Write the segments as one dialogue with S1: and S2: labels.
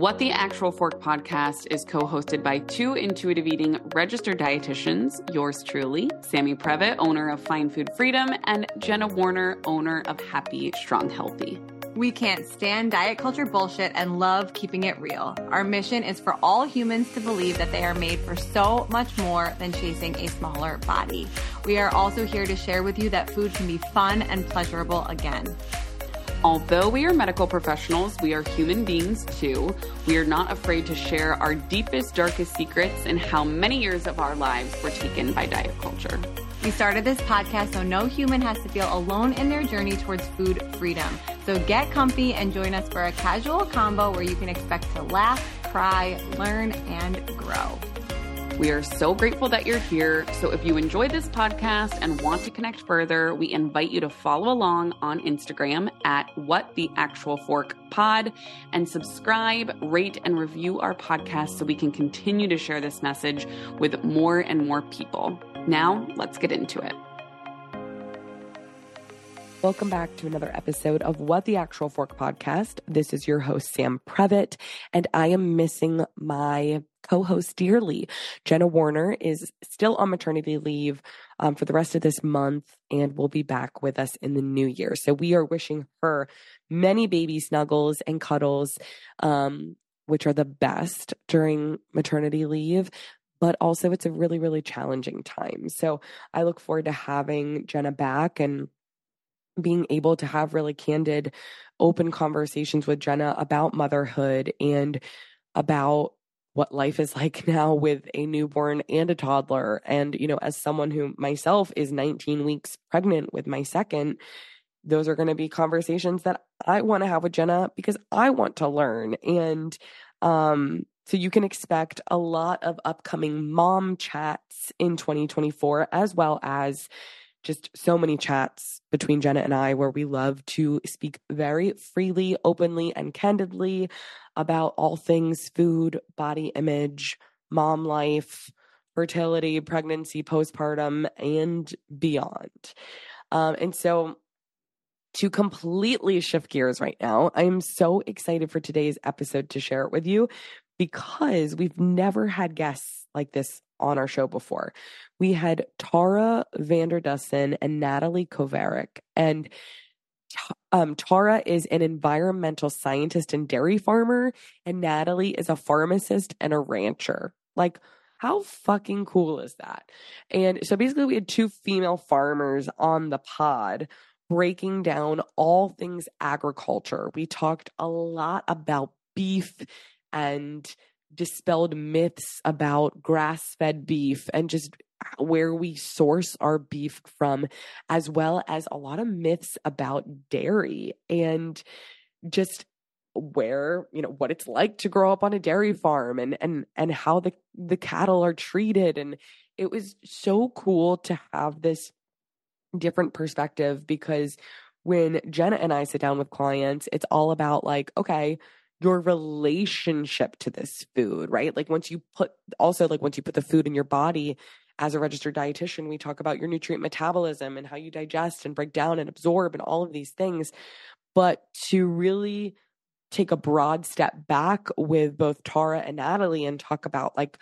S1: What the Actual Fork podcast is co hosted by two intuitive eating registered dietitians, yours truly, Sammy Previte, owner of Find Food Freedom, and Jenna Werner, owner of Happy Strong Healthy.
S2: We can't stand diet culture bullshit and love keeping it real. Our mission is for all humans to believe that they are made for so much more than chasing a smaller body. We are also here to share with you that food can be fun and pleasurable again.
S1: Although we are medical professionals, we are human beings too. We are not afraid to share our deepest, darkest secrets and how many years of our lives were taken by diet culture.
S2: We started this podcast so no human has to feel alone in their journey towards food freedom. So get comfy and join us for a casual combo where you can expect to laugh, cry, learn, and grow.
S1: We are so grateful that you're here. So if you enjoyed this podcast and want to connect further, we invite you to follow along on Instagram at What the Actual Fork Pod and subscribe, rate, and review our podcast so we can continue to share this message with more and more people. Now, let's get into it. Welcome back to another episode of What the Actual Fork podcast. This is your host, Sam Previte, and I am missing my co host dearly. Jenna Werner is still on maternity leave um, for the rest of this month and will be back with us in the new year. So we are wishing her many baby snuggles and cuddles, um, which are the best during maternity leave. But also, it's a really, really challenging time. So I look forward to having Jenna back and being able to have really candid, open conversations with Jenna about motherhood and about what life is like now with a newborn and a toddler. And, you know, as someone who myself is 19 weeks pregnant with my second, those are going to be conversations that I want to have with Jenna because I want to learn. And, um, so you can expect a lot of upcoming mom chats in 2024, as well as just so many chats between Jenna and I where we love to speak very freely, openly, and candidly about all things food, body image, mom life, fertility, pregnancy, postpartum, and beyond. Um, and so, to completely shift gears right now, I am so excited for today's episode to share it with you because we've never had guests like this on our show before. We had Tara Vander Dussen and Natalie Kovarik. And um, Tara is an environmental scientist and dairy farmer, and Natalie is a pharmacist and a rancher. Like, how fucking cool is that? And so basically, we had two female farmers on the pod breaking down all things agriculture. We talked a lot about beef and dispelled myths about grass fed beef and just where we source our beef from, as well as a lot of myths about dairy and just where you know what it's like to grow up on a dairy farm and and and how the the cattle are treated. And it was so cool to have this different perspective because when Jenna and I sit down with clients it's all about like okay your relationship to this food, right? Like once you put also like once you put the food in your body as a registered dietitian, we talk about your nutrient metabolism and how you digest and break down and absorb and all of these things. But to really take a broad step back with both Tara and Natalie and talk about like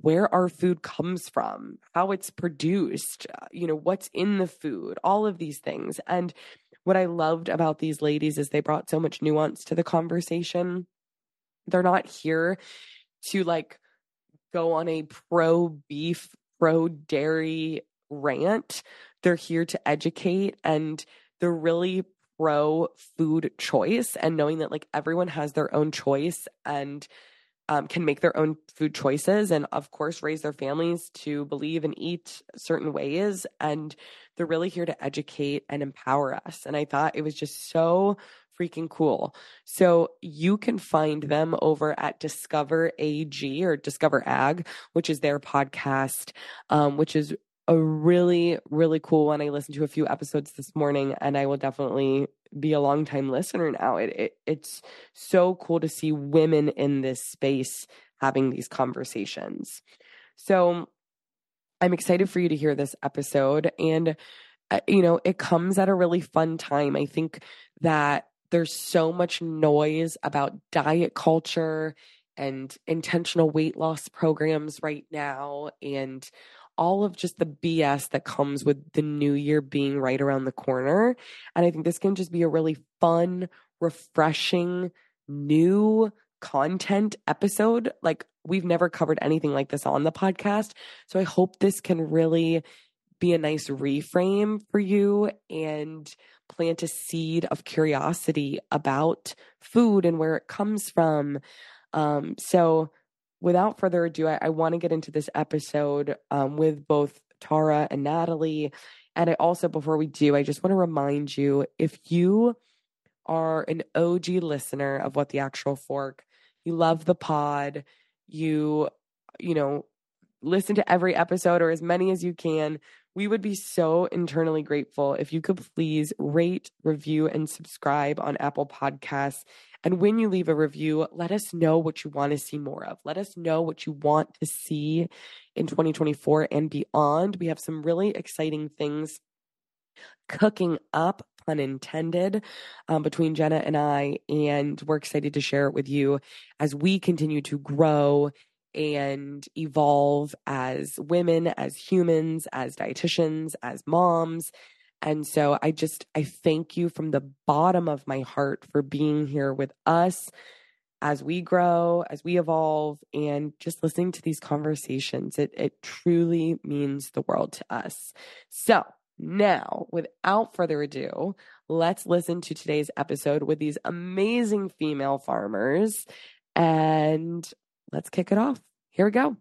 S1: where our food comes from, how it's produced, uh, you know, what's in the food, all of these things. And what I loved about these ladies is they brought so much nuance to the conversation. They're not here to like go on a pro beef, pro dairy rant. They're here to educate and they're really pro food choice and knowing that like everyone has their own choice and um, can make their own food choices and of course raise their families to believe and eat certain ways and they're really here to educate and empower us. And I thought it was just so freaking cool. So you can find them over at Discover AG or Discover Ag, which is their podcast, um, which is a really, really cool one. I listened to a few episodes this morning and I will definitely be a long time listener now. It, it it's so cool to see women in this space having these conversations. So I'm excited for you to hear this episode. And, uh, you know, it comes at a really fun time. I think that there's so much noise about diet culture and intentional weight loss programs right now and all of just the BS that comes with the new year being right around the corner. And I think this can just be a really fun, refreshing, new content episode. Like we've never covered anything like this on the podcast. So I hope this can really be a nice reframe for you and plant a seed of curiosity about food and where it comes from. Um, so without further ado, I, I want to get into this episode um, with both Tara and Natalie. And I also, before we do, I just want to remind you if you are an OG listener of What the Actual Fork, you love the pod, you, you know, listen to every episode or as many as you can, we would be so internally grateful if you could please rate, review, and subscribe on Apple Podcasts. And when you leave a review, let us know what you want to see more of. Let us know what you want to see in 2024 and beyond. We have some really exciting things cooking up, pun intended, um, between Jenna and I. And we're excited to share it with you as we continue to grow and evolve as women, as humans, as dietitians, as moms. And so I just, I thank you from the bottom of my heart for being here with us as we grow, as we evolve, and just listening to these conversations. It, it truly means the world to us. So now, without further ado, let's listen to today's episode with these amazing female farmers. And let's kick it off. Here we go.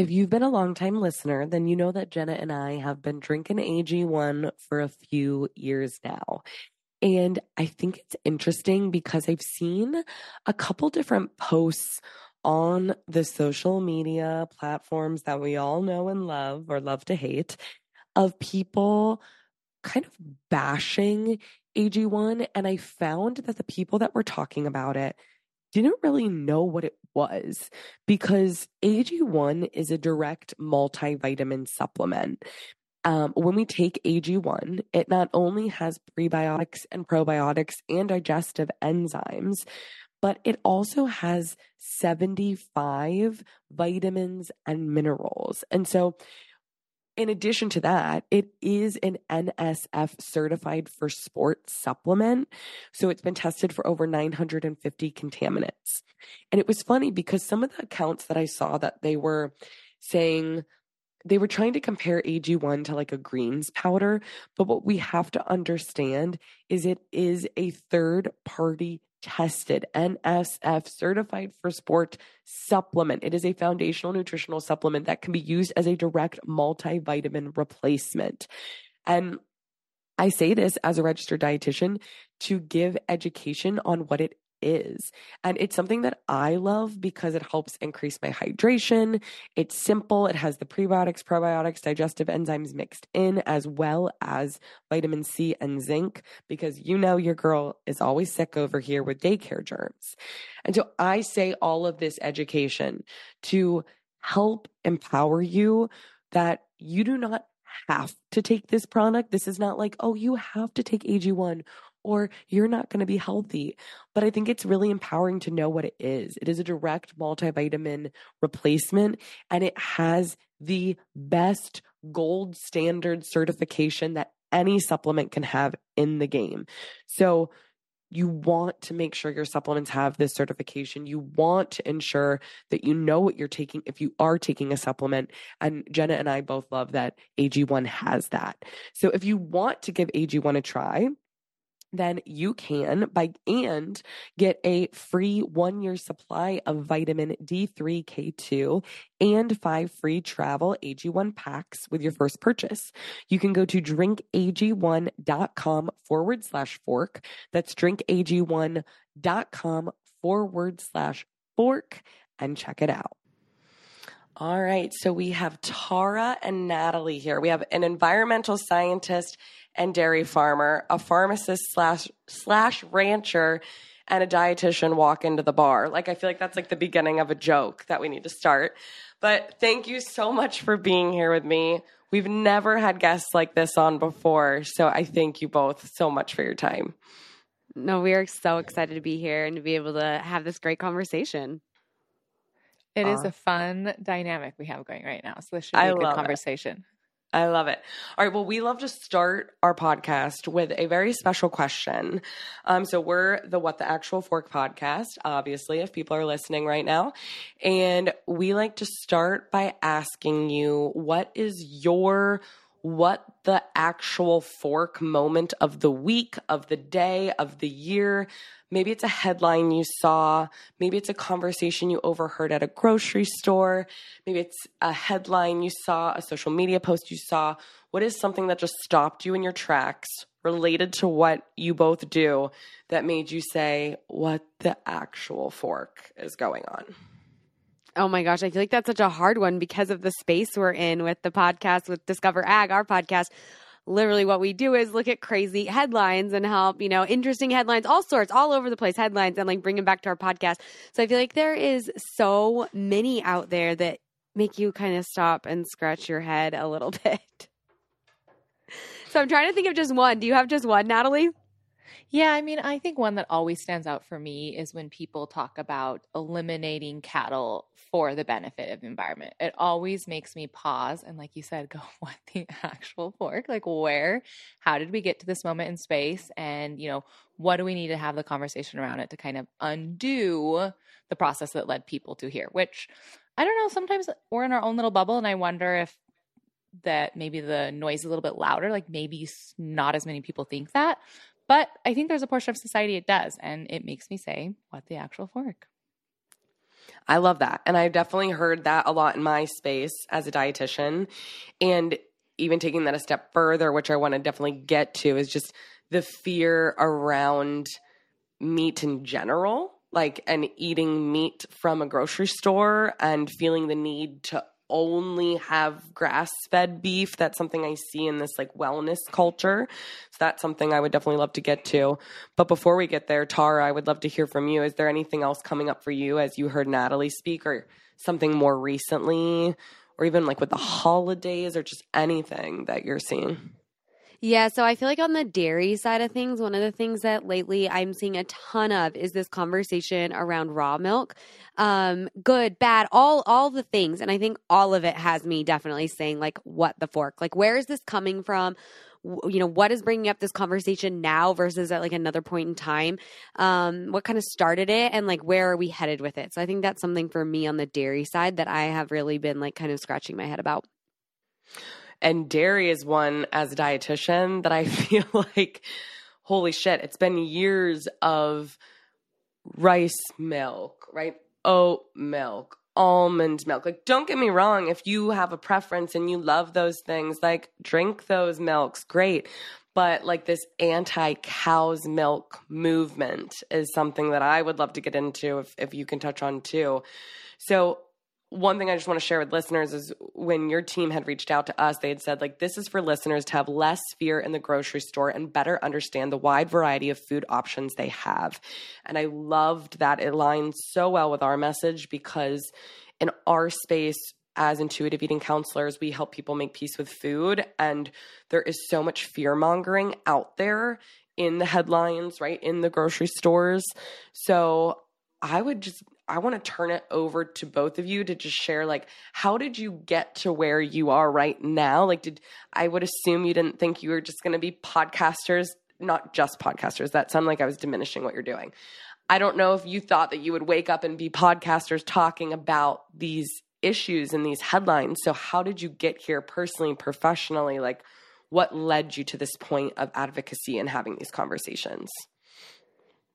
S1: If you've been a longtime listener, then you know that Jenna and I have been drinking AG1 for a few years now. And I think it's interesting because I've seen a couple different posts on the social media platforms that we all know and love or love to hate of people kind of bashing AG1. And I found that the people that were talking about it didn't really know what it was because AG1 is a direct multivitamin supplement. Um, when we take AG1, it not only has prebiotics and probiotics and digestive enzymes, but it also has 75 vitamins and minerals. And so in addition to that, it is an NSF certified for sports supplement. So it's been tested for over 950 contaminants. And it was funny because some of the accounts that I saw that they were saying they were trying to compare AG1 to like a greens powder. But what we have to understand is it is a third party tested NSF certified for sport supplement. It is a foundational nutritional supplement that can be used as a direct multivitamin replacement. And I say this as a registered dietitian to give education on what it is. And it's something that I love because it helps increase my hydration. It's simple. It has the prebiotics, probiotics, digestive enzymes mixed in, as well as vitamin C and zinc, because you know your girl is always sick over here with daycare germs. And so I say all of this education to help empower you that you do not have to take this product. This is not like, oh, you have to take AG1 or you're not going to be healthy. But I think it's really empowering to know what it is. It is a direct multivitamin replacement and it has the best gold standard certification that any supplement can have in the game. So, you want to make sure your supplements have this certification. You want to ensure that you know what you're taking if you are taking a supplement. And Jenna and I both love that AG1 has that. So if you want to give AG1 a try, then you can by and get a free one year supply of vitamin D3K2 and five free travel AG1 packs with your first purchase. You can go to drinkag1.com forward slash fork. That's drinkag1.com forward slash fork and check it out. All right. So we have Tara and Natalie here. We have an environmental scientist and dairy farmer, a pharmacist slash slash rancher, and a dietitian walk into the bar. Like I feel like that's like the beginning of a joke that we need to start. But thank you so much for being here with me. We've never had guests like this on before, so I thank you both so much for your time.
S3: No, we are so excited to be here and to be able to have this great conversation.
S4: It is a fun dynamic we have going right now. So this should be I a good conversation. It.
S1: I love it. All right. Well, we love to start our podcast with a very special question. Um, so we're the What the Actual Fork podcast, obviously, if people are listening right now. And we like to start by asking you, what is your what the actual fork moment of the week, of the day, of the year. Maybe it's a headline you saw. Maybe it's a conversation you overheard at a grocery store. Maybe it's a headline you saw, a social media post you saw. What is something that just stopped you in your tracks related to what you both do that made you say, what the actual fork is going on?
S3: Oh my gosh, I feel like that's such a hard one because of the space we're in with the podcast with Discover Ag, our podcast. Literally, what we do is look at crazy headlines and help, you know, interesting headlines, all sorts, all over the place headlines, and like bring them back to our podcast. So I feel like there is so many out there that make you kind of stop and scratch your head a little bit. so I'm trying to think of just one. Do you have just one, Natalie?
S4: Yeah, I mean, I think one that always stands out for me is when people talk about eliminating cattle for the benefit of the environment. It always makes me pause and, like you said, go, what the actual fork? Like, where? How did we get to this moment in space? And, you know, what do we need to have the conversation around it to kind of undo the process that led people to here? Which I don't know, sometimes we're in our own little bubble, and I wonder if that maybe the noise is a little bit louder. Like maybe not as many people think that. But I think there's a portion of society it does. And it makes me say, what the actual fork?
S1: I love that. And I've definitely heard that a lot in my space as a dietitian. And even taking that a step further, which I want to definitely get to, is just the fear around meat in general, like and eating meat from a grocery store and feeling the need to only have grass fed beef. That's something I see in this like wellness culture. So that's something I would definitely love to get to. But before we get there, Tara, I would love to hear from you. Is there anything else coming up for you as you heard Natalie speak or something more recently or even like with the holidays or just anything that you're seeing?
S3: Yeah, so I feel like on the dairy side of things, one of the things that lately I'm seeing a ton of is this conversation around raw milk. Um, good, bad, all all the things. And I think all of it has me definitely saying like what the fork? Like where is this coming from? you know what is bringing up this conversation now versus at like another point in time um what kind of started it and like where are we headed with it so i think that's something for me on the dairy side that i have really been like kind of scratching my head about
S1: and dairy is one as a dietitian that I feel like, holy shit, it's been years of rice milk, right? Oat milk, almond milk. Like, don't get me wrong, if you have a preference and you love those things, like, drink those milks, great. But like this anti cow's milk movement is something that I would love to get into if, if you can touch on too. So one thing I just want to share with listeners is when your team had reached out to us, they had said, like, this is for listeners to have less fear in the grocery store and better understand the wide variety of food options they have. And I loved that it aligns so well with our message because in our space, as intuitive eating counselors, we help people make peace with food. And there is so much fear mongering out there in the headlines, right? In the grocery stores. So I would just I want to turn it over to both of you to just share like how did you get to where you are right now? Like did I would assume you didn't think you were just going to be podcasters, not just podcasters. That sounded like I was diminishing what you're doing. I don't know if you thought that you would wake up and be podcasters talking about these issues and these headlines. So how did you get here personally, professionally? Like what led you to this point of advocacy and having these conversations?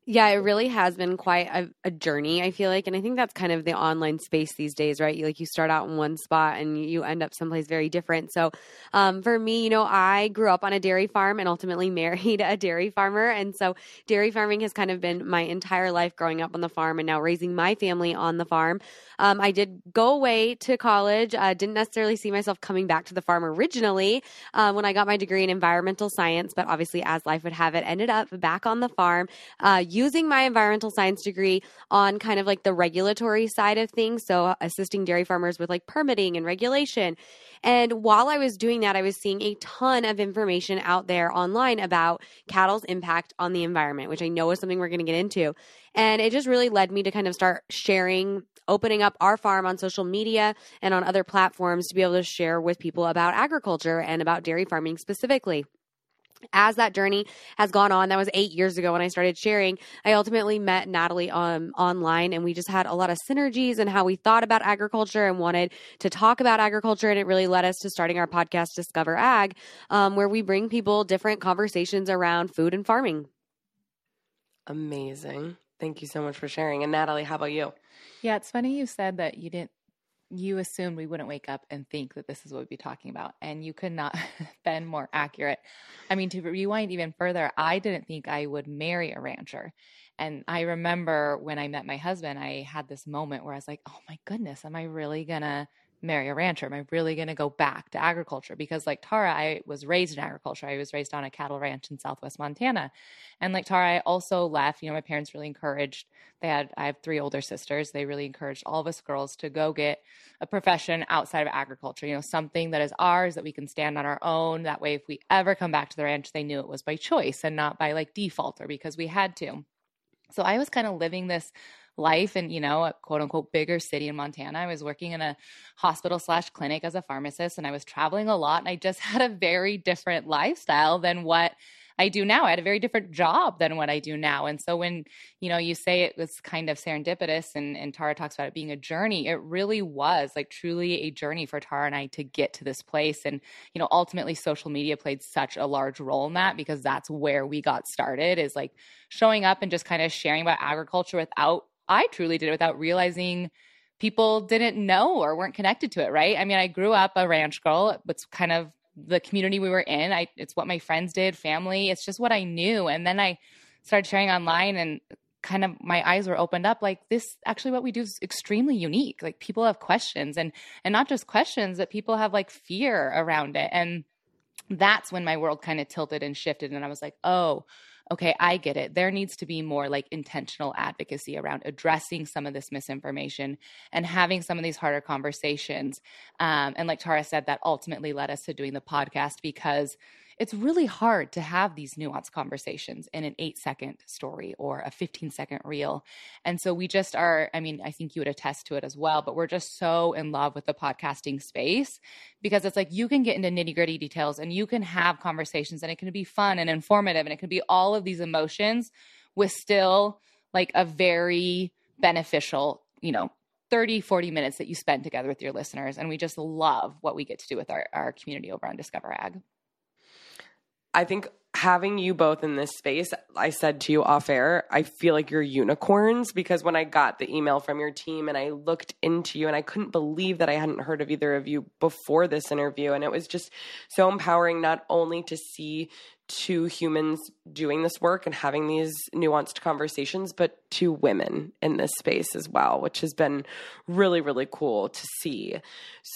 S3: Yeah, it really has been quite a, a, journey, I feel like. And I think that's kind of the online space these days, right? You, like you start out in one spot and you end up someplace very different. So um, for me, you know, I grew up on a dairy farm and ultimately married a dairy farmer. And so dairy farming has kind of been my entire life growing up on the farm and now raising my family on the farm. Um, I did go away to college. Uh, didn't necessarily see myself coming back to the farm originally uh, when I got my degree in environmental science, but obviously, as life would have it, ended up back on the farm. Uh, using my environmental science degree on kind of like the regulatory side of things. So, assisting dairy farmers with like permitting and regulation. And while I was doing that, I was seeing a ton of information out there online about cattle's impact on the environment, which I know is something we're going to get into. And it just really led me to kind of start sharing, opening up our farm on social media and on other platforms to be able to share with people about agriculture and about dairy farming specifically as that journey has gone on, that was eight years ago when I started sharing. I ultimately met Natalie um, online, and we just had a lot of synergies and how we thought about agriculture and wanted to talk about agriculture. And it really led us to starting our podcast, Discover Ag, um, where we bring people different conversations around food and farming.
S1: Amazing. Thank you so much for sharing. And Natalie, how about you?
S4: Yeah, it's funny you said that you didn't you assumed we wouldn't wake up and think that this is what we'd be talking about. And you could not have been more accurate. I mean, to rewind even further, I didn't think I would marry a rancher. And I remember when I met my husband, I had this moment where I was like, oh my goodness, am I really gonna marry a rancher? Am I really going to go back to agriculture? Because, like Tara, I was raised in agriculture. I was raised on a cattle ranch in southwest Montana. And, like Tara, I also left. You know, my parents really encouraged, they had, I have three older sisters. They really encouraged all of us girls to go get a profession outside of agriculture, you know, something that is ours that we can stand on our own. That way, if we ever come back to the ranch, they knew it was by choice and not by like default or because we had to. So I was kind of living this life in, you know, a quote unquote bigger city in Montana. I was working in a hospital slash clinic as a pharmacist and I was traveling a lot and I just had a very different lifestyle than what I do now. I had a very different job than what I do now. And so when, you know, you say it was kind of serendipitous and, and Tara talks about it being a journey, it really was like truly a journey for Tara and I to get to this place. And, you know, ultimately social media played such a large role in that because that's where we got started is like showing up and just kind of sharing about agriculture without I truly did it without realizing people didn't know or weren't connected to it, right? I mean, I grew up a ranch girl. It's kind of the community we were in. I it's what my friends did, family. It's just what I knew. And then I started sharing online and kind of my eyes were opened up like this actually what we do is extremely unique. Like people have questions and and not just questions, but people have like fear around it. And that's when my world kind of tilted and shifted and I was like, "Oh, okay, I get it. There needs to be more like intentional advocacy around addressing some of this misinformation and having some of these harder conversations. Um, and like Tara said, that ultimately led us to doing the podcast because it's really hard to have these nuanced conversations in an eight second story or a 15 second reel. And so we just are, I mean, I think you would attest to it as well, but we're just so in love with the podcasting space because it's like you can get into nitty gritty details and you can have conversations and it can be fun and informative and it can be all of these emotions with still like a very beneficial, you know, 30, 40 minutes that you spend together with your listeners. And we just love what we get to do with our, our community over on Discover Ag.
S1: I think having you both in this space, I said to you off air, I feel like you're unicorns because when I got the email from your team and I looked into you and I couldn't believe that I hadn't heard of either of you before this interview. And it was just so empowering not only to see two humans doing this work and having these nuanced conversations, but to women in this space as well, which has been really, really cool to see.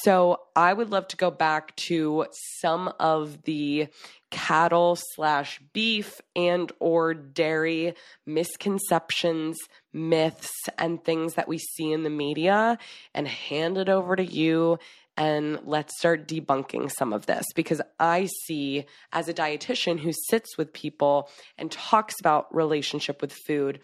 S1: So I would love to go back to some of the cattle slash beef and or dairy misconceptions myths and things that we see in the media and hand it over to you and let's start debunking some of this because I see as a dietitian who sits with people and talks about relationship with food,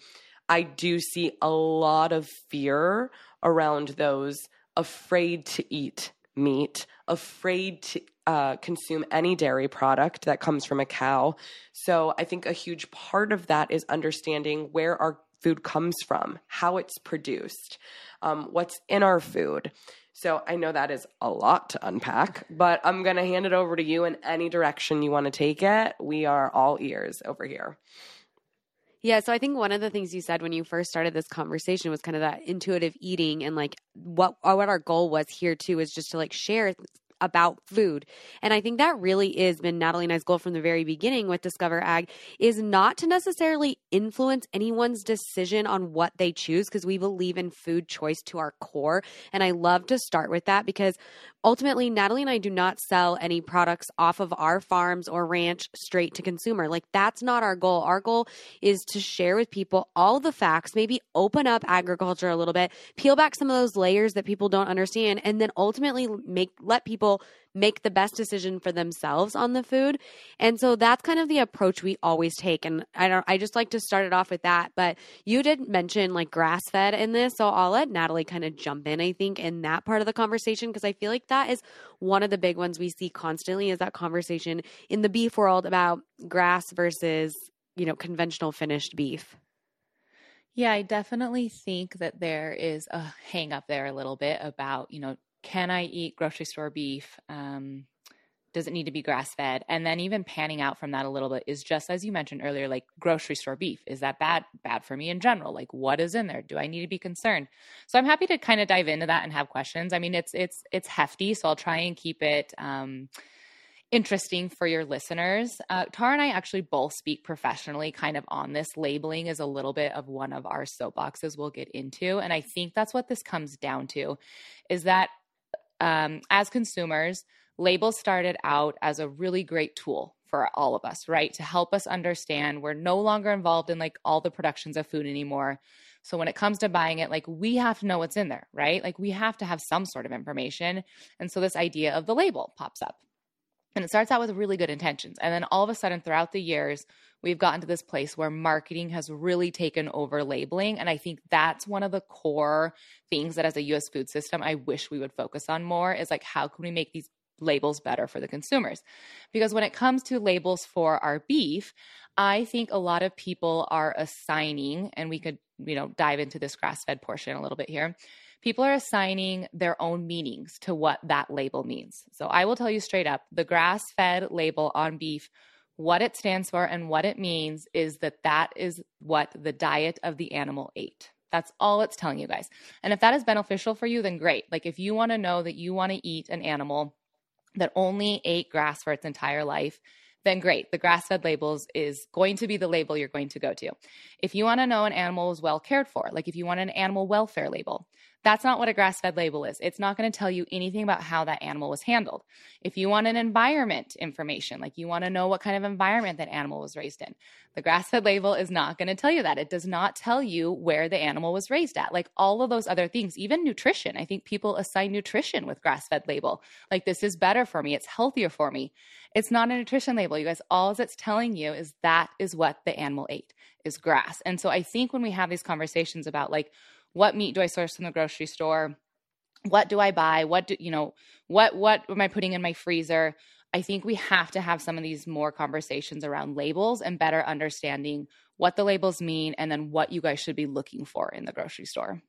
S1: I do see a lot of fear around those afraid to eat meat, afraid to uh, consume any dairy product that comes from a cow. So I think a huge part of that is understanding where our food comes from, how it's produced, um, what's in our food. So I know that is a lot to unpack, but I'm going to hand it over to you in any direction you want to take it. We are all ears over here.
S3: Yeah, so I think one of the things you said when you first started this conversation was kind of that intuitive eating and like what what our goal was here too is just to like share about food. And I think that really is been Natalie and I's goal from the very beginning with Discover Ag is not to necessarily influence anyone's decision on what they choose because we believe in food choice to our core. And I love to start with that because ultimately, Natalie and I do not sell any products off of our farms or ranch straight to consumer. Like, that's not our goal. Our goal is to share with people all the facts, maybe open up agriculture a little bit, peel back some of those layers that people don't understand, and then ultimately make let people make the best decision for themselves on the food. And so that's kind of the approach we always take. And I don't I just like to start it off with that. But you did mention like grass fed in this. So I'll let Natalie kind of jump in, I think, in that part of the conversation because I feel like that is one of the big ones we see constantly is that conversation in the beef world about grass versus, you know, conventional finished beef.
S4: Yeah, I definitely think that there is a hang up there a little bit about, you know, can I eat grocery store beef? Um, does it need to be grass fed? And then even panning out from that a little bit is just as you mentioned earlier, like grocery store beef. Is that bad? Bad for me in general? Like what is in there? Do I need to be concerned? So I'm happy to kind of dive into that and have questions. I mean, it's it's it's hefty, so I'll try and keep it um, interesting for your listeners. Uh, Tara and I actually both speak professionally kind of on this. Labeling is a little bit of one of our soapboxes we'll get into. And I think that's what this comes down to is that um, as consumers, labels started out as a really great tool for all of us, right? To help us understand we're no longer involved in like all the productions of food anymore. So when it comes to buying it, like we have to know what's in there, right? Like we have to have some sort of information. And so this idea of the label pops up. And it starts out with really good intentions. And then all of a sudden, throughout the years, we've gotten to this place where marketing has really taken over labeling. And I think that's one of the core things that as a US food system, I wish we would focus on more is like, how can we make these labels better for the consumers? Because when it comes to labels for our beef, I think a lot of people are assigning, and we could, you know, dive into this grass fed portion a little bit here people are assigning their own meanings to what that label means. So I will tell you straight up the grass fed label on beef, what it stands for and what it means is that that is what the diet of the animal ate. That's all it's telling you guys. And if that is beneficial for you, then great. Like if you want to know that you want to eat an animal that only ate grass for its entire life, then great. The grass fed labels is going to be the label you're going to go to. If you want to know an animal is well cared for, like if you want an animal welfare label, that's not what a grass fed label is. It's not going to tell you anything about how that animal was handled. If you want an environment information, like you want to know what kind of environment that animal was raised in, the grass fed label is not going to tell you that. It does not tell you where the animal was raised at. Like all of those other things, even nutrition. I think people assign nutrition with grass fed label. Like this is better for me, it's healthier for me. It's not a nutrition label, you guys. All it's telling you is that is what the animal ate is grass. And so I think when we have these conversations about like, what meat do I source from the grocery store? What do I buy? What do you know? What what am I putting in my freezer? I think we have to have some of these more conversations around labels and better understanding what the labels mean and then what you guys should be looking for in the grocery store.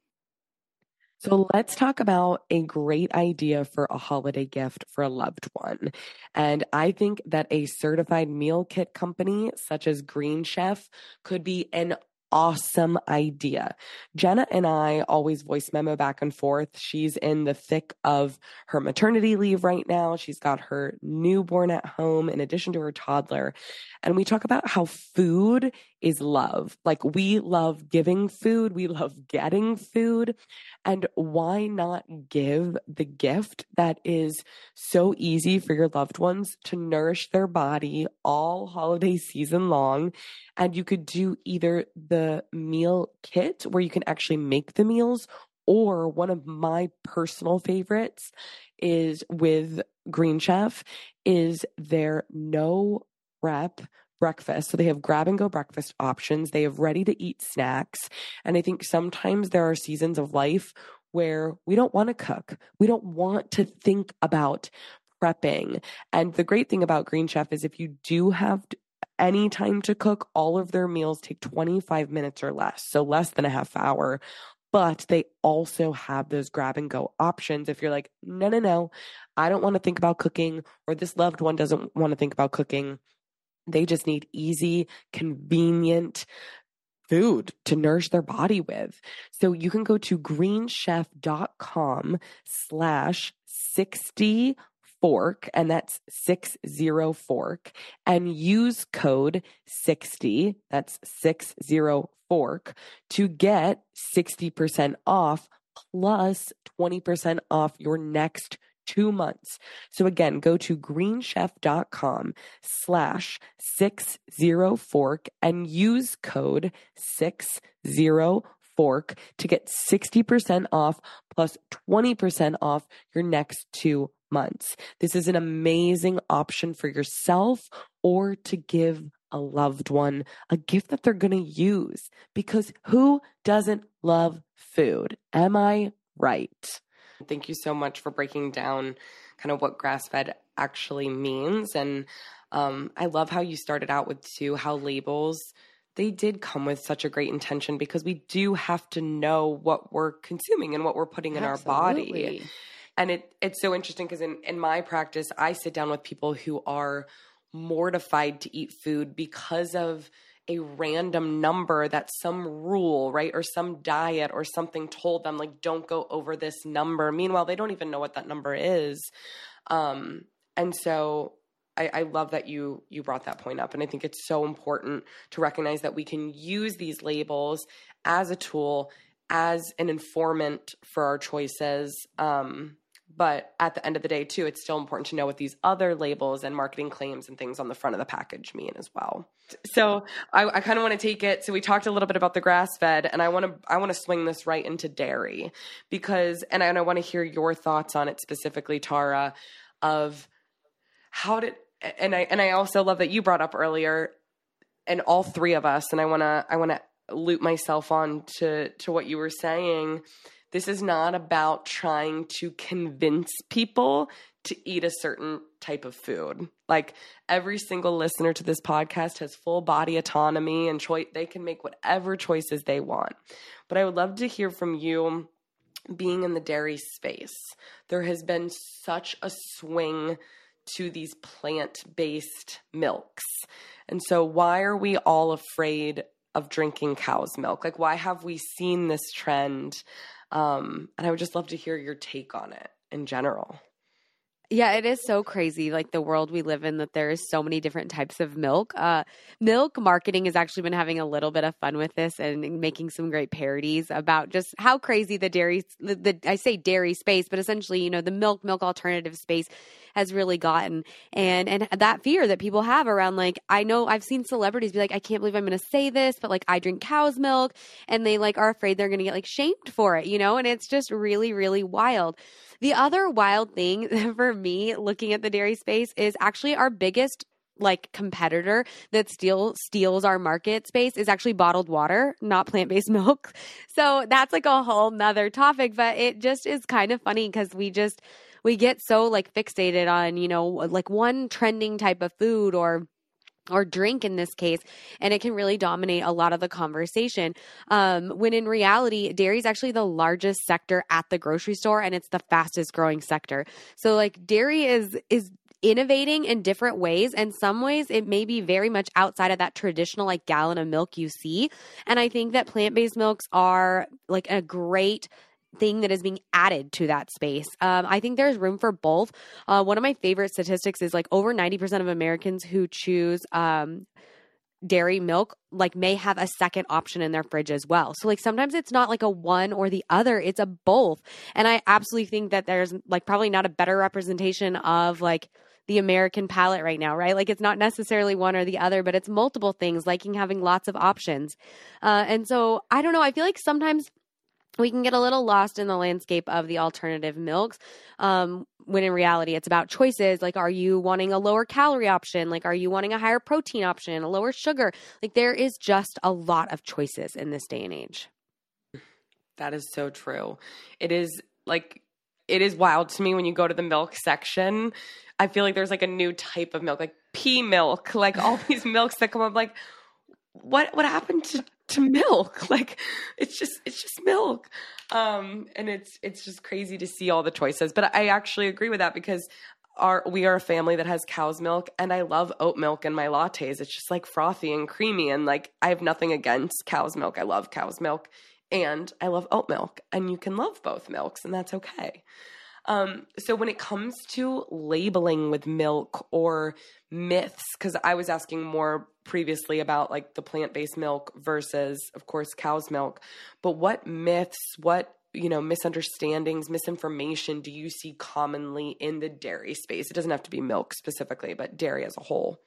S1: So let's talk about a great idea for a holiday gift for a loved one. And I think that a certified meal kit company such as Green Chef could be an awesome idea. Jenna and I always voice memo back and forth. She's in the thick of her maternity leave right now. She's got her newborn at home in addition to her toddler. And we talk about how food is love. Like we love giving food, we love getting food. And why not give the gift that is so easy for your loved ones to nourish their body all holiday season long? And you could do either the meal kit where you can actually make the meals, or one of my personal favorites is with Green Chef is their no prep breakfast. So they have grab and go breakfast options. They have ready to eat snacks. And I think sometimes there are seasons of life where we don't want to cook. We don't want to think about prepping. And the great thing about Green Chef is if you do have any time to cook, all of their meals take 25 minutes or less. So less than a half hour. But they also have those grab and go options. If you're like, no, no, no, I don't want to think about cooking, or this loved one doesn't want to think about cooking they just need easy, convenient food to nourish their body with. So you can go to greenchef.com slash 60 fork, and that's 60 fork, and use code 60, that's 60 fork, to get 60% off plus 20% off your next two months. So again, go to greenchef.com slash six zero fork and use code six zero fork to get 60% off plus 20% off your next two months. This is an amazing option for yourself or to give a loved one a gift that they're going to use because who doesn't love food? Am I right? Thank you so much for breaking down kind of what grass fed actually means. And um, I love how you started out with too how labels they did come with such a great intention because we do have to know what we're consuming and what we're putting in Absolutely. our body. And it it's so interesting because in, in my practice, I sit down with people who are mortified to eat food because of a random number that some rule, right, or some diet or something told them, like, don't go over this number. Meanwhile, they don't even know what that number is. Um, and so I, I love that you you brought that point up, and I think it's so important to recognize that we can use these labels as a tool, as an informant for our choices. Um, but at the end of the day, too, it's still important to know what these other labels and marketing claims and things on the front of the package mean as well. So I, I kind of want to take it. So we talked a little bit about the grass fed, and I want to I want to swing this right into dairy because, and I, and I want to hear your thoughts on it specifically, Tara, of how did and I and I also love that you brought up earlier, and all three of us, and I want to I want to loop myself on to to what you were saying this is not about trying to convince people to eat a certain type of food. Like every single listener to this podcast has full body autonomy and choice they can make whatever choices they want. But I would love to hear from you being in the dairy space. There has been such a swing to these plant-based milks. And so why are we all afraid of drinking cow's milk? Like why have we seen this trend um, and I would just love to hear your take on it in general.
S3: Yeah, it is so crazy, like the world we live in, that there is so many different types of milk. Uh, milk marketing has actually been having a little bit of fun with this and making some great parodies about just how crazy the dairy, the, the I say dairy space, but essentially, you know, the milk milk alternative space has really gotten, and and that fear that people have around like I know I've seen celebrities be like, I can't believe I'm going to say this, but like I drink cow's milk, and they like are afraid they're going to get like shamed for it, you know, and it's just really really wild. The other wild thing for me looking at the dairy space is actually our biggest like competitor that still steals our market space is actually bottled water, not plant based milk. So that's like a whole nother topic, but it just is kind of funny because we just we get so like fixated on, you know, like one trending type of food or or drink in this case, and it can really dominate a lot of the conversation. Um, when in reality, dairy is actually the largest sector at the grocery store, and it's the fastest growing sector. So, like, dairy is is innovating in different ways and some ways it may be very much outside of that traditional like gallon of milk you see and i think that plant-based milks are like a great thing that is being added to that space. Um, I think there's room for both. Uh, one of my favorite statistics is like over 90% of Americans who choose um, dairy milk like may have a second option in their fridge as well. So like sometimes it's not like a one or the other, it's a both. And I absolutely think that there's like probably not a better representation of like the American palate right now, right? Like it's not necessarily one or the other, but it's multiple things, liking having lots of options. Uh, and so I don't know, I feel like sometimes we can get a little lost in the landscape of the alternative milks um, when in reality it's about choices like are you wanting a lower calorie option? Like are you wanting a higher protein option a lower sugar? Like there is just a lot of choices in this day and age.
S1: That is so true. It is like it is wild to me when you go to the milk section. I feel like there's like a new type of milk like pea milk like all these milks that come up like what what happened to to milk. Like it's just it's just milk. Um and it's it's just crazy to see all the choices. But i actually agree with that because our we are a family that has cow's milk and i love oat milk in my lattes. It's just like frothy and creamy and like i have nothing against cow's milk. I love cow's milk and i love oat milk and you can love both milks and that's okay um, so when it comes to labeling with milk or myths, because I was asking more previously about like the plant based milk versus, of course, cow's milk, but what myths, what you know, misunderstandings, misinformation do you see commonly in the dairy space? It doesn't have to be milk specifically, but dairy as a whole.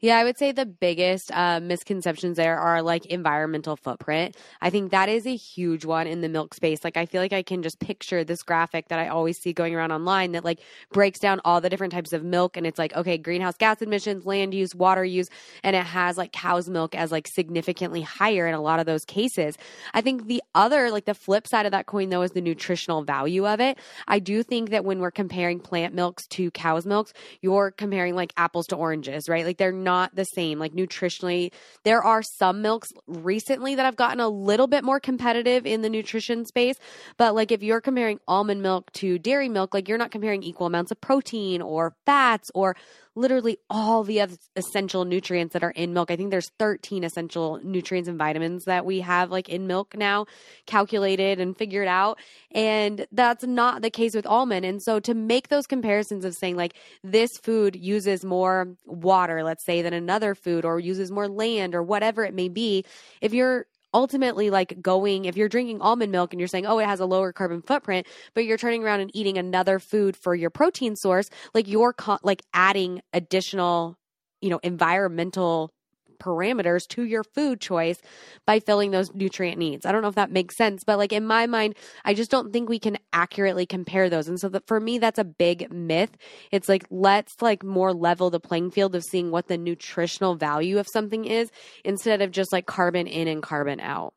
S3: Yeah, I would say the biggest uh, misconceptions there are like environmental footprint. I think that is a huge one in the milk space. Like, I feel like I can just picture this graphic that I always see going around online that like breaks down all the different types of milk. And it's like, okay, greenhouse gas emissions, land use, water use, and it has like cow's milk as like significantly higher in a lot of those cases. I think the other, like the flip side of that coin though, is the nutritional value of it. I do think that when we're comparing plant milks to cow's milks, you're comparing like apples to oranges, right? Like they're not the same. Like nutritionally, there are some milks recently that have gotten a little bit more competitive in the nutrition space. But like if you're comparing almond milk to dairy milk, like you're not comparing equal amounts of protein or fats or literally all the other essential nutrients that are in milk. I think there's 13 essential nutrients and vitamins that we have like in milk now calculated and figured out. And that's not the case with almond. And so to make those comparisons of saying like this food uses more water, let's say, than another food or uses more land or whatever it may be, if you're ultimately like going if you're drinking almond milk and you're saying oh it has a lower carbon footprint but you're turning around and eating another food for your protein source like you're co- like adding additional you know environmental parameters to your food choice by filling those nutrient needs. I don't know if that makes sense, but like in my mind, I just don't think we can accurately compare those. And so that for me, that's a big myth. It's like, let's like more level the playing field of seeing what the nutritional value of something is instead of just like carbon in and carbon out.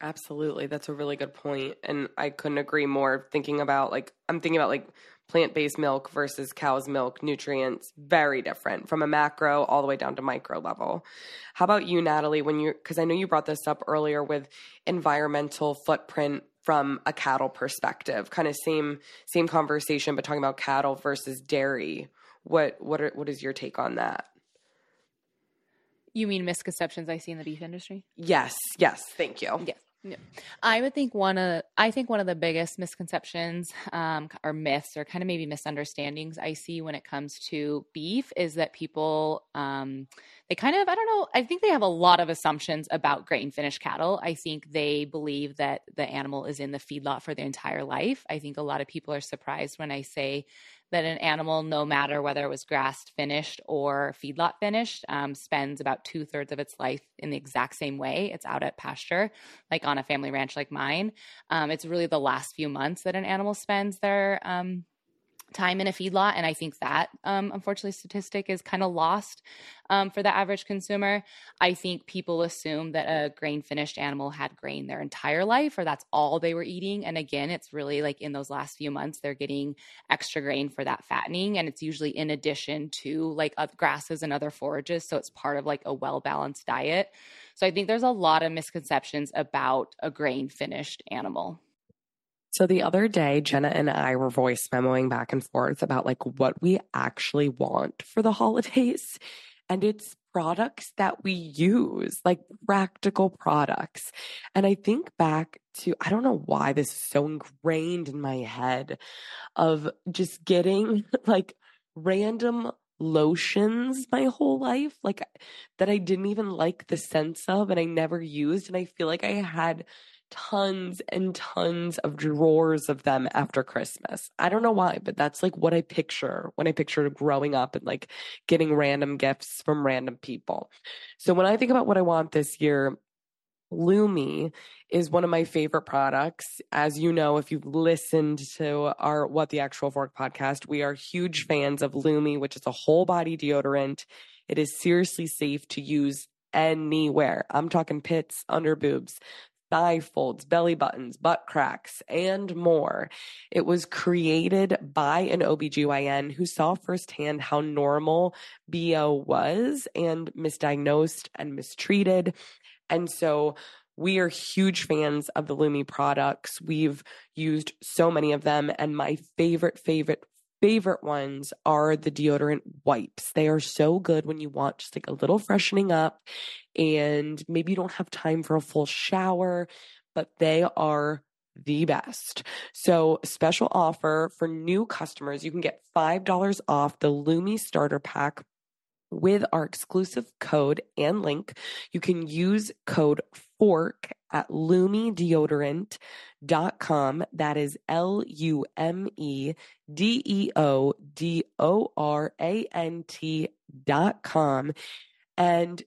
S1: Absolutely. That's a really good point. And I couldn't agree more thinking about like, I'm thinking about like plant based milk versus cow's milk nutrients very different from a macro all the way down to micro level. How about you, Natalie? When you, because I know you brought this up earlier with environmental footprint from a cattle perspective, kind of same same conversation, but talking about cattle versus dairy. What what are, what is your take on that?
S4: You mean misconceptions I see in the beef industry?
S1: Yes, yes, thank you.
S4: Yes. Yeah. I would think one of I think one of the biggest misconceptions um, or myths or kind of maybe misunderstandings I see when it comes to beef is that people um, they kind of I don't know I think they have a lot of assumptions about grain finished cattle. I think they believe that the animal is in the feedlot for their entire life. I think a lot of people are surprised when I say that an animal, no matter whether it was grass finished or feedlot finished, um, spends about two thirds of its life in the exact same way. It's out at pasture, like on a family ranch like mine. Um, it's really the last few months that an animal spends their um, time in a feedlot. And I think that, um, unfortunately, statistic is kind of lost um, for the average consumer. I think people assume that a grain finished animal had grain their entire life or that's all they were eating. And again, it's really like in those last few months, they're getting extra grain for that fattening. And it's usually in addition to like grasses and other forages. So it's part of like a well balanced diet. So I think there's a lot of misconceptions about a grain finished animal.
S1: So the other day, Jenna and I were voice memoing back and forth about like what we actually want for the holidays. And it's products that we use, like practical products. And I think back to, I don't know why this is so ingrained in my head of just getting like random lotions my whole life, like that I didn't even like the sense of and I never used. And I feel like I had tons and tons of drawers of them after Christmas. I don't know why, but that's like what I picture when I picture growing up and like getting random gifts from random people. So when I think about what I want this year, Lume is one of my favorite products. As you know, if you've listened to our What the Actual Fork podcast, we are huge fans of Lume, which is a whole body deodorant. It is seriously safe to use anywhere. I'm talking pits, under boobs, thigh folds, belly buttons, butt cracks, and more. It was created by an OBGYN who saw firsthand how normal BO was and misdiagnosed and mistreated. And so we are huge fans of the Lume products. We've used so many of them. And my favorite, favorite, favorite ones are the deodorant wipes. They are so good when you want just like a little freshening up and maybe you don't have time for a full shower, but they are the best. So, special offer for new customers, you can get $5 off the Lume starter pack with our exclusive code and link. You can use code FORK at lumedeodorant.com. That is L U M E D E O D O R A N T.com. And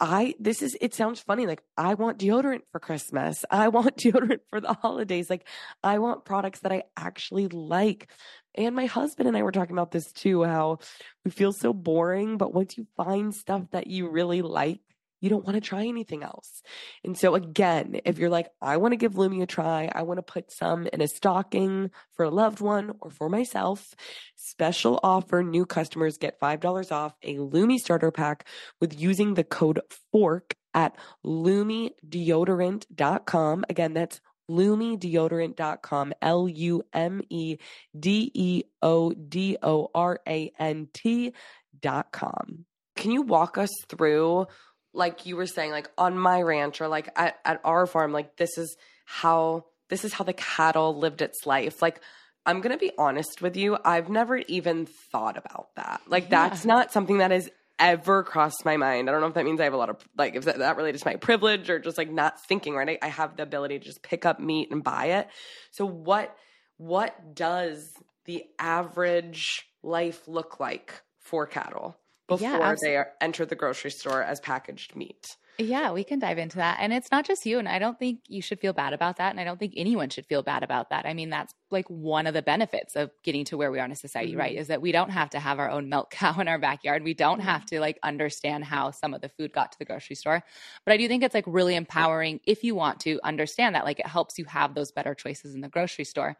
S1: I, this is, it sounds funny. Like, I want deodorant for Christmas. I want deodorant for the holidays. Like, I want products that I actually like. And my husband and I were talking about this too how we feel so boring. But once you find stuff that you really like, you don't want to try anything else. And so, again, if you're like, I want to give Lume a try, I want to put some in a stocking for a loved one or for myself, special offer new customers get $5 off a Lume starter pack with using the code FORK at lumedeodorant.com. Again, that's lumedeodorant.com, L U M E D E O D O R A N T.com. Can you walk us through? Like you were saying, like on my ranch or like at, at our farm, like this is how this is how the cattle lived its life. Like I'm gonna be honest with you, I've never even thought about that. Like yeah. that's not something that has ever crossed my mind. I don't know if that means I have a lot of like if that, that related to my privilege or just like not thinking right. I, I have the ability to just pick up meat and buy it. So what what does the average life look like for cattle? Before yeah, they are, enter the grocery store as packaged meat.
S4: Yeah, we can dive into that. And it's not just you. And I don't think you should feel bad about that. And I don't think anyone should feel bad about that. I mean, that's like one of the benefits of getting to where we are in a society, mm-hmm. right? Is that we don't have to have our own milk cow in our backyard. We don't have to like understand how some of the food got to the grocery store. But I do think it's like really empowering if you want to understand that. Like it helps you have those better choices in the grocery store.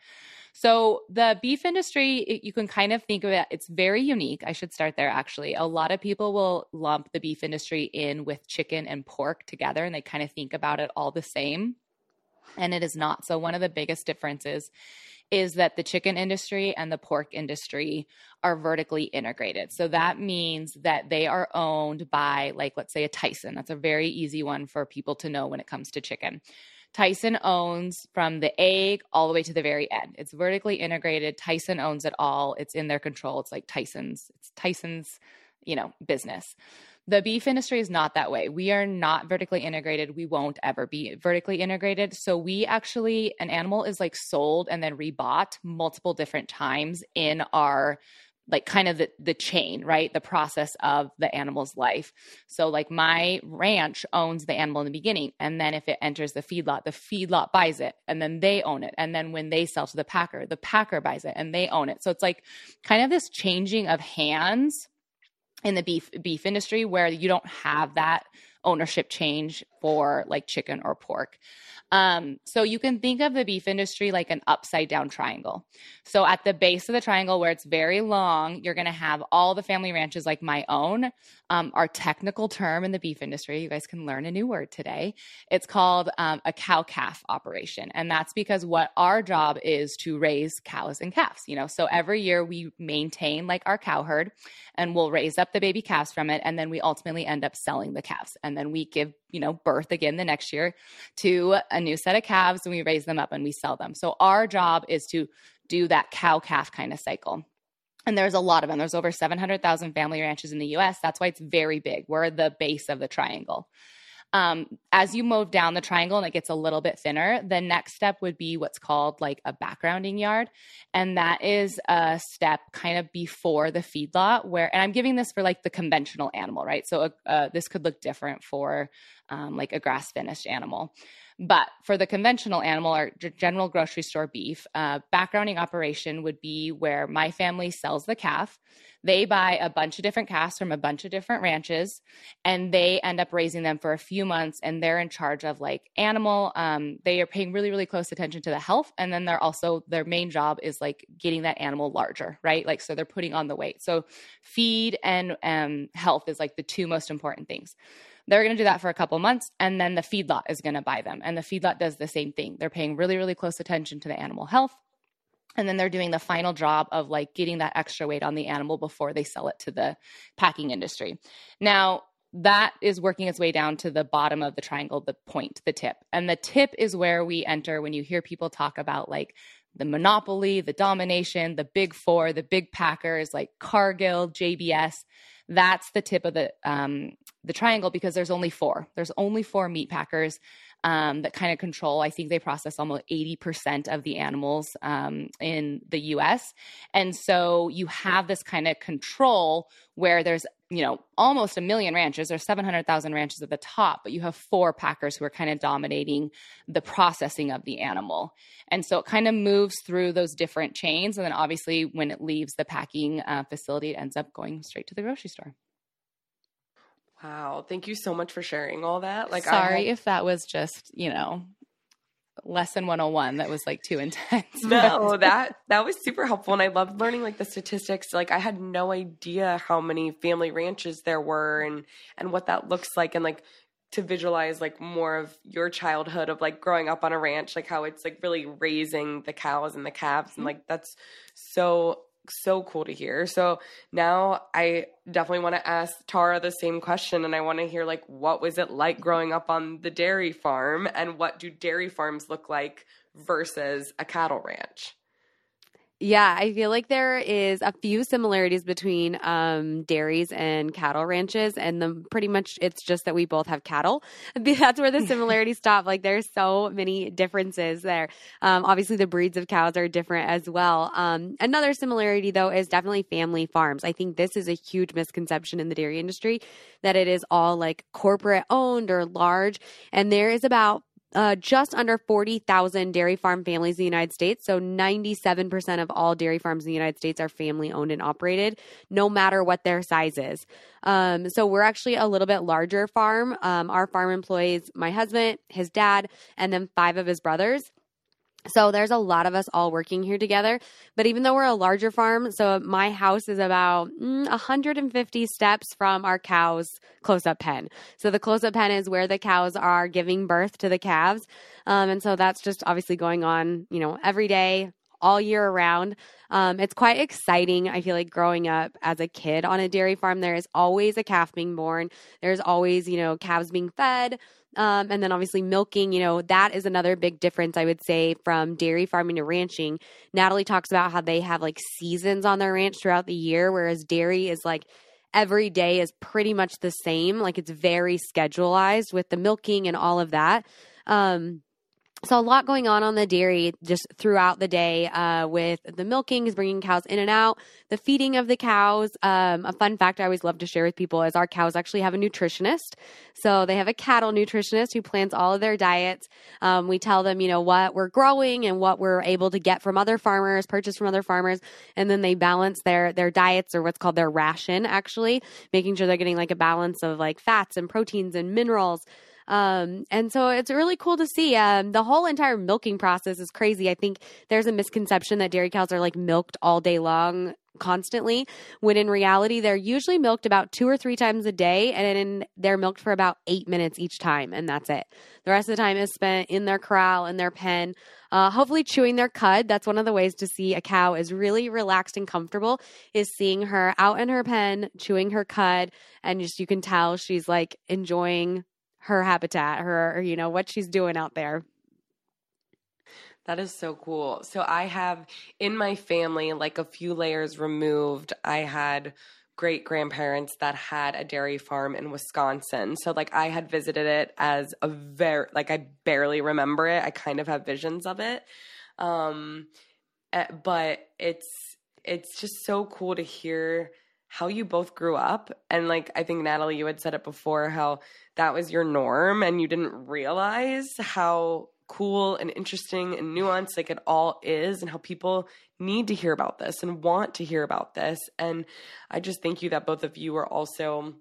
S4: So the beef industry, it, you can kind of think of it, it's very unique. I should start there actually. A lot of people will lump the beef industry in with chicken and pork together and they kind of think about it all the same. And it is not. So one of the biggest differences is that the chicken industry and the pork industry are vertically integrated. So that means that they are owned by, like, let's say a Tyson. That's a very easy one for people to know when it comes to chicken. Tyson owns from the egg all the way to the very end. It's vertically integrated. Tyson owns it all. It's in their control. It's like Tyson's, it's Tyson's, you know, business. The beef industry is not that way. We are not vertically integrated. We won't ever be vertically integrated. So we actually, an animal is like sold and then rebought multiple different times in our like kind of the, the chain, right? The process of the animal's life. So like my ranch owns the animal in the beginning. And then if it enters the feedlot, the feedlot buys it and then they own it. And then when they sell to the packer, the packer buys it and they own it. So it's like kind of this changing of hands in the beef beef industry where you don't have that ownership change for like chicken or pork. Um, so you can think of the beef industry like an upside down triangle. So at the base of the triangle, where it's very long, you're going to have all the family ranches like my own. Um, our technical term in the beef industry, you guys can learn a new word today. It's called um, a cow calf operation. And that's because what our job is to raise cows and calves, you know. So every year we maintain like our cow herd and we'll raise up the baby calves from it. And then we ultimately end up selling the calves. And then we give you know, birth again the next year to a new set of calves and we raise them up and we sell them. So our job is to do that cow calf kind of cycle. And there's a lot of them. There's over 700,000 family ranches in the US. That's why it's very big. We're the base of the triangle. Um, as you move down the triangle and it gets a little bit thinner, the next step would be what's called like a backgrounding yard. And that is a step kind of before the feedlot where, and I'm giving this for like the conventional animal, right? So uh, this could look different for um, like a grass finished animal. But for the conventional animal or general grocery store beef, uh, backgrounding operation would be where my family sells the calf. They buy a bunch of different calves from a bunch of different ranches and they end up raising them for a few months and they're in charge of like animal. Um, they are paying really, really close attention to the health. And then they're also, their main job is like getting that animal larger, right? Like, so they're putting on the weight. So feed and um, health is like the two most important things. They're going to do that for a couple months and then the feedlot is going to buy them. And the feedlot does the same thing. They're paying really, really close attention to the animal health. And then they're doing the final job of like getting that extra weight on the animal before they sell it to the packing industry. Now, that is working its way down to the bottom of the triangle, the point, the tip. And the tip is where we enter when you hear people talk about like the monopoly, the domination, the big four, the big packers like Cargill, JBS that's the tip of the um, the triangle because there's only four. There's only four meat packers. Um, that kind of control. I think they process almost 80% of the animals um, in the US. And so you have this kind of control where there's, you know, almost a million ranches. There's 700,000 ranches at the top, but you have four packers who are kind of dominating the processing of the animal. And so it kind of moves through those different chains. And then obviously, when it leaves the packing uh, facility, it ends up going straight to the grocery store.
S1: Wow. Thank you so much for sharing all that.
S4: Like sorry if that was just, you know, lesson 101 that was like too intense.
S1: no, that that was super helpful and I loved learning like the statistics. Like I had no idea how many family ranches there were and and what that looks like and like to visualize like more of your childhood of like growing up on a ranch like how it's like really raising the cows and the calves and mm-hmm. like that's so so cool to hear. So now I definitely want to ask Tara the same question and I want to hear like what was it like growing up on the dairy farm and what do dairy farms look like versus a cattle ranch?
S3: Yeah, I feel like there is a few similarities between um, dairies and cattle ranches, and the pretty much it's just that we both have cattle. That's where the similarities stop. Like there's so many differences there. Um, obviously, the breeds of cows are different as well. Um, another similarity, though, is definitely family farms. I think this is a huge misconception in the dairy industry that it is all like corporate owned or large, and there is about uh, just under 40,000 dairy farm families in the United States. So 97% of all dairy farms in the United States are family owned and operated, no matter what their size is. Um, so we're actually a little bit larger farm. Um, our farm employs my husband, his dad, and then five of his brothers. So there's a lot of us all working here together. But even though we're a larger farm, so my house is about mm, 150 steps from our cows' close up pen. So the close up pen is where the cows are giving birth to the calves. Um, and so that's just obviously going on, you know, every day, all year around. Um, it's quite exciting. I feel like growing up as a kid on a dairy farm, there is always a calf being born. There's always, you know, calves being fed. Um, and then obviously milking, you know, that is another big difference, I would say, from dairy farming to ranching. Natalie talks about how they have like seasons on their ranch throughout the year, whereas dairy is like every day is pretty much the same. Like it's very schedulized with the milking and all of that. Um, so a lot going on on the dairy just throughout the day uh, with the milking is bringing cows in and out the feeding of the cows. Um, a fun fact i always love to share with people is our cows actually have a nutritionist. So they have a cattle nutritionist who plans all of their diets. Um, we tell them you know what we're growing and what we're able to get from other farmers purchase from other farmers and then they balance their their diets or what's called their ration actually making sure they're getting like a balance of like fats and proteins and minerals um, and so it's really cool to see. Um, the whole entire milking process is crazy. I think there's a misconception that dairy cows are like milked all day long constantly when in reality they're usually milked about two or three times a day and they're milked for about eight minutes each time and that's it the rest of the time is spent in their corral in their pen uh, hopefully chewing their cud that's one of the ways to see a cow is really relaxed and comfortable is seeing her out in her pen chewing her cud and just you can tell she's like enjoying her habitat, her, you know, what she's doing out there.
S1: That is so cool. So I have in my family, like a few layers removed, I had great grandparents that had a dairy farm in Wisconsin. So like I had visited it as a very like I barely remember it. I kind of have visions of it. Um eh, but it's it's just so cool to hear how you both grew up. And like, I think Natalie, you had said it before, how that was your norm and you didn't realize how cool and interesting and nuanced like it all is and how people need to hear about this and want to hear about this. And I just thank you that both of you are also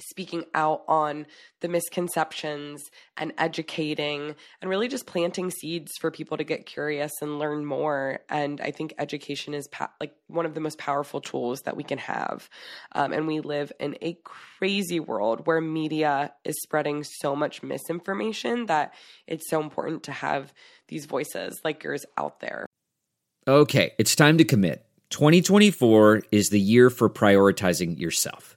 S1: speaking out on the misconceptions and educating and really just planting seeds for people to get curious and learn more. And i think education is pa- like one of the most powerful tools that we can have. Um, and we live in a crazy world where media is spreading so much misinformation that it's so important to have these voices like yours out there.
S5: Okay it's time to commit. 2024 is the year for prioritizing yourself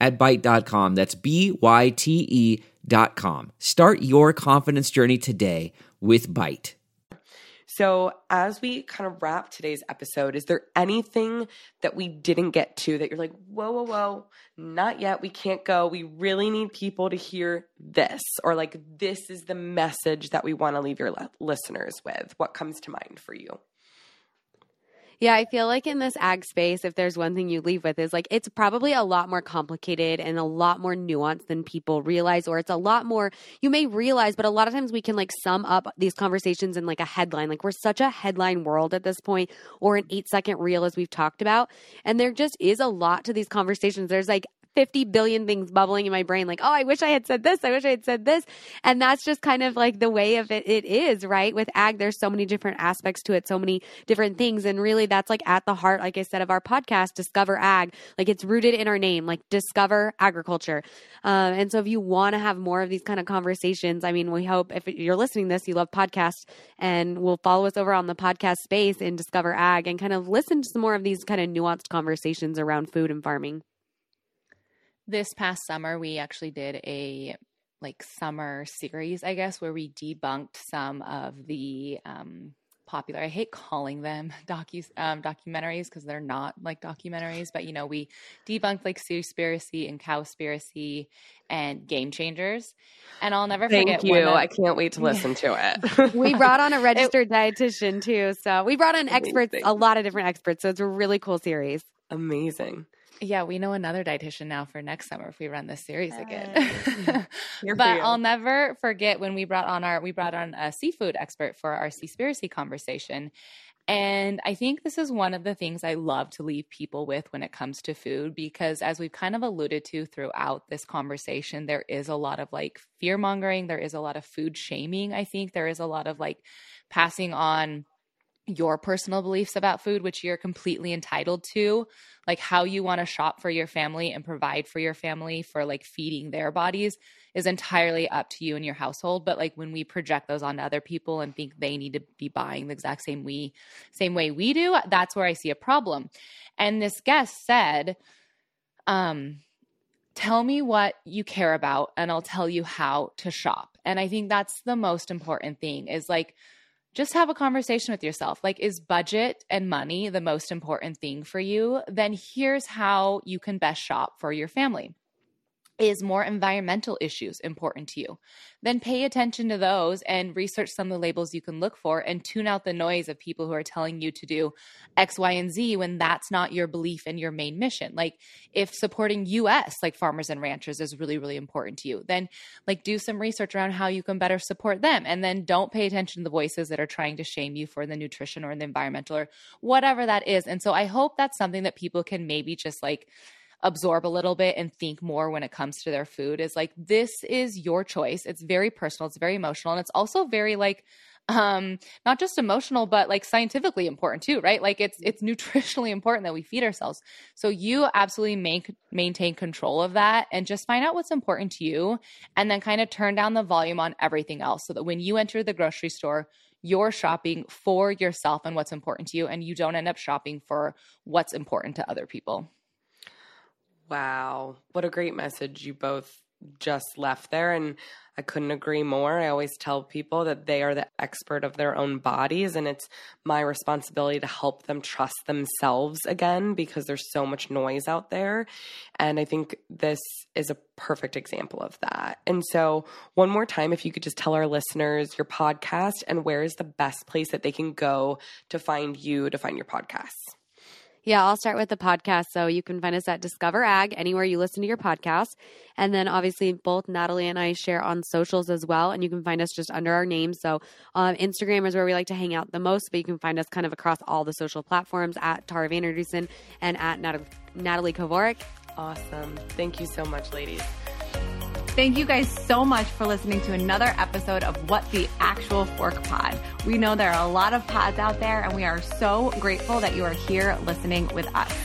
S5: at Byte.com. That's B-Y-T-E dot com. Start your confidence journey today with Byte.
S1: So, as we kind of wrap today's episode, is there anything that we didn't get to that you're like, whoa, whoa, whoa, not yet. We can't go. We really need people to hear this, or like, this is the message that we want to leave your listeners with? What comes to mind for you?
S3: Yeah, I feel like in this ag space, if there's one thing you leave with, is like it's probably a lot more complicated and a lot more nuanced than people realize, or it's a lot more you may realize, but a lot of times we can like sum up these conversations in like a headline. Like we're such a headline world at this point, or an eight second reel, as we've talked about. And there just is a lot to these conversations. There's like 50 billion things bubbling in my brain like oh i wish i had said this. I wish i had said this. And that's just kind of like the way of it it is right? With ag there's so many different aspects to it so many different things and really that's like at the heart like i said of our podcast discover ag. Like it's rooted in our name like discover agriculture. Um, and so if you want to have more of these kind of conversations i mean we hope if you're listening this you love podcasts and will follow us over on the podcast space in discover ag and kind of listen to some more of these kind of nuanced conversations around food and farming
S4: this past summer we actually did a like summer series i guess where we debunked some of the um popular i hate calling them docu um, documentaries because they're not like documentaries but you know we debunked like seaspiracy and cowspiracy and game changers and i'll never
S1: Thank
S4: forget
S1: you.
S4: of-
S1: I can't wait to listen to it.
S3: we brought on a registered dietitian too so we brought on experts
S1: Amazing.
S3: a lot of different experts so it's a really cool series
S1: Amazing.
S4: Yeah we know another dietitian now for next summer if we run this series again but. I'll never forget when we brought on our we brought on a seafood expert for our seaspiracy conversation. And I think this is one of the things I love to leave people with when it comes to food because as we've kind of alluded to throughout this conversation, there is a lot of like fear mongering, there is a lot of food shaming, I think there is a lot of like passing on your personal beliefs about food, which you're completely entitled to, like how you want to shop for your family and provide for your family for like feeding their bodies is entirely up to you and your household. But like when we project those onto other people and think they need to be buying the exact same we same way we do, that's where I see a problem. And this guest said, um, tell me what you care about and I'll tell you how to shop. And I think that's the most important thing is like just have a conversation with yourself. Like, is budget and money the most important thing for you? Then here's how you can best shop for your family. Is more environmental issues important to you? Then pay attention to those and research some of the labels you can look for and tune out the noise of people who are telling you to do X, Y, and Z when that's not your belief and your main mission. Like, if supporting US, like farmers and ranchers, is really, really important to you, then like do some research around how you can better support them. And then don't pay attention to the voices that are trying to shame you for the nutrition or the environmental or whatever that is. And so I hope that's something that people can maybe just like absorb a little bit and think more when it comes to their food is like this is your choice. It's very personal. It's very emotional. And it's also very like um not just emotional but like scientifically important too right? Like it's it's nutritionally important that we feed ourselves. So you absolutely make maintain control of that and just find out what's important to you and then kind of turn down the volume on everything else so that when you enter the grocery store you're shopping for yourself and what's important to you and you don't end up shopping for what's important to other people
S1: Wow. What a great message you both just left there. And I couldn't agree more. I always tell people that they are the expert of their own bodies, and it's my responsibility to help them trust themselves again because there's so much noise out there. And I think this is a perfect example of that. And so, one more time, if you could just tell our listeners your podcast and where is the best place that they can go to find you, to find your podcasts.
S3: Yeah, I'll start with the podcast. So you can find us at Discover Ag anywhere you listen to your podcast. And then obviously both Natalie and I share on socials as well. And you can find us just under our name. So um, Instagram is where we like to hang out the most, but you can find us kind of across all the social platforms at Tara Vander Dussen and at Nat- Natalie Kovarik.
S1: Awesome. Thank you so much, ladies.
S2: Thank you guys so much for listening to another episode of What the Actual Fork Pod. We know there are a lot of pods out there, and we are so grateful that you are here listening with us.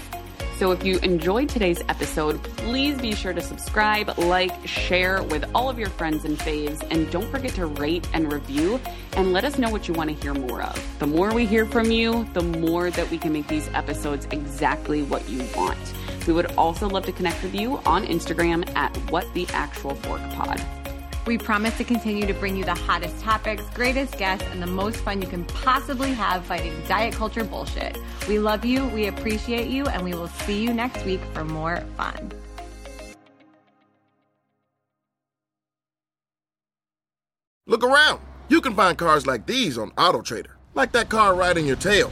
S6: So if you enjoyed today's episode, please be sure to subscribe, like, share with all of your friends and faves, and don't forget to rate and review and let us know what you want to hear more of. The more we hear from you, the more that we can make these episodes exactly what you want. We would also love to connect with you on Instagram at What the Actual Fork Pod.
S2: We promise to continue to bring you the hottest topics, greatest guests, and the most fun you can possibly have fighting diet culture bullshit. We love you, we appreciate you, and we will see you next week for more fun.
S7: Look around. You can find cars like these on AutoTrader, like that car riding your tail.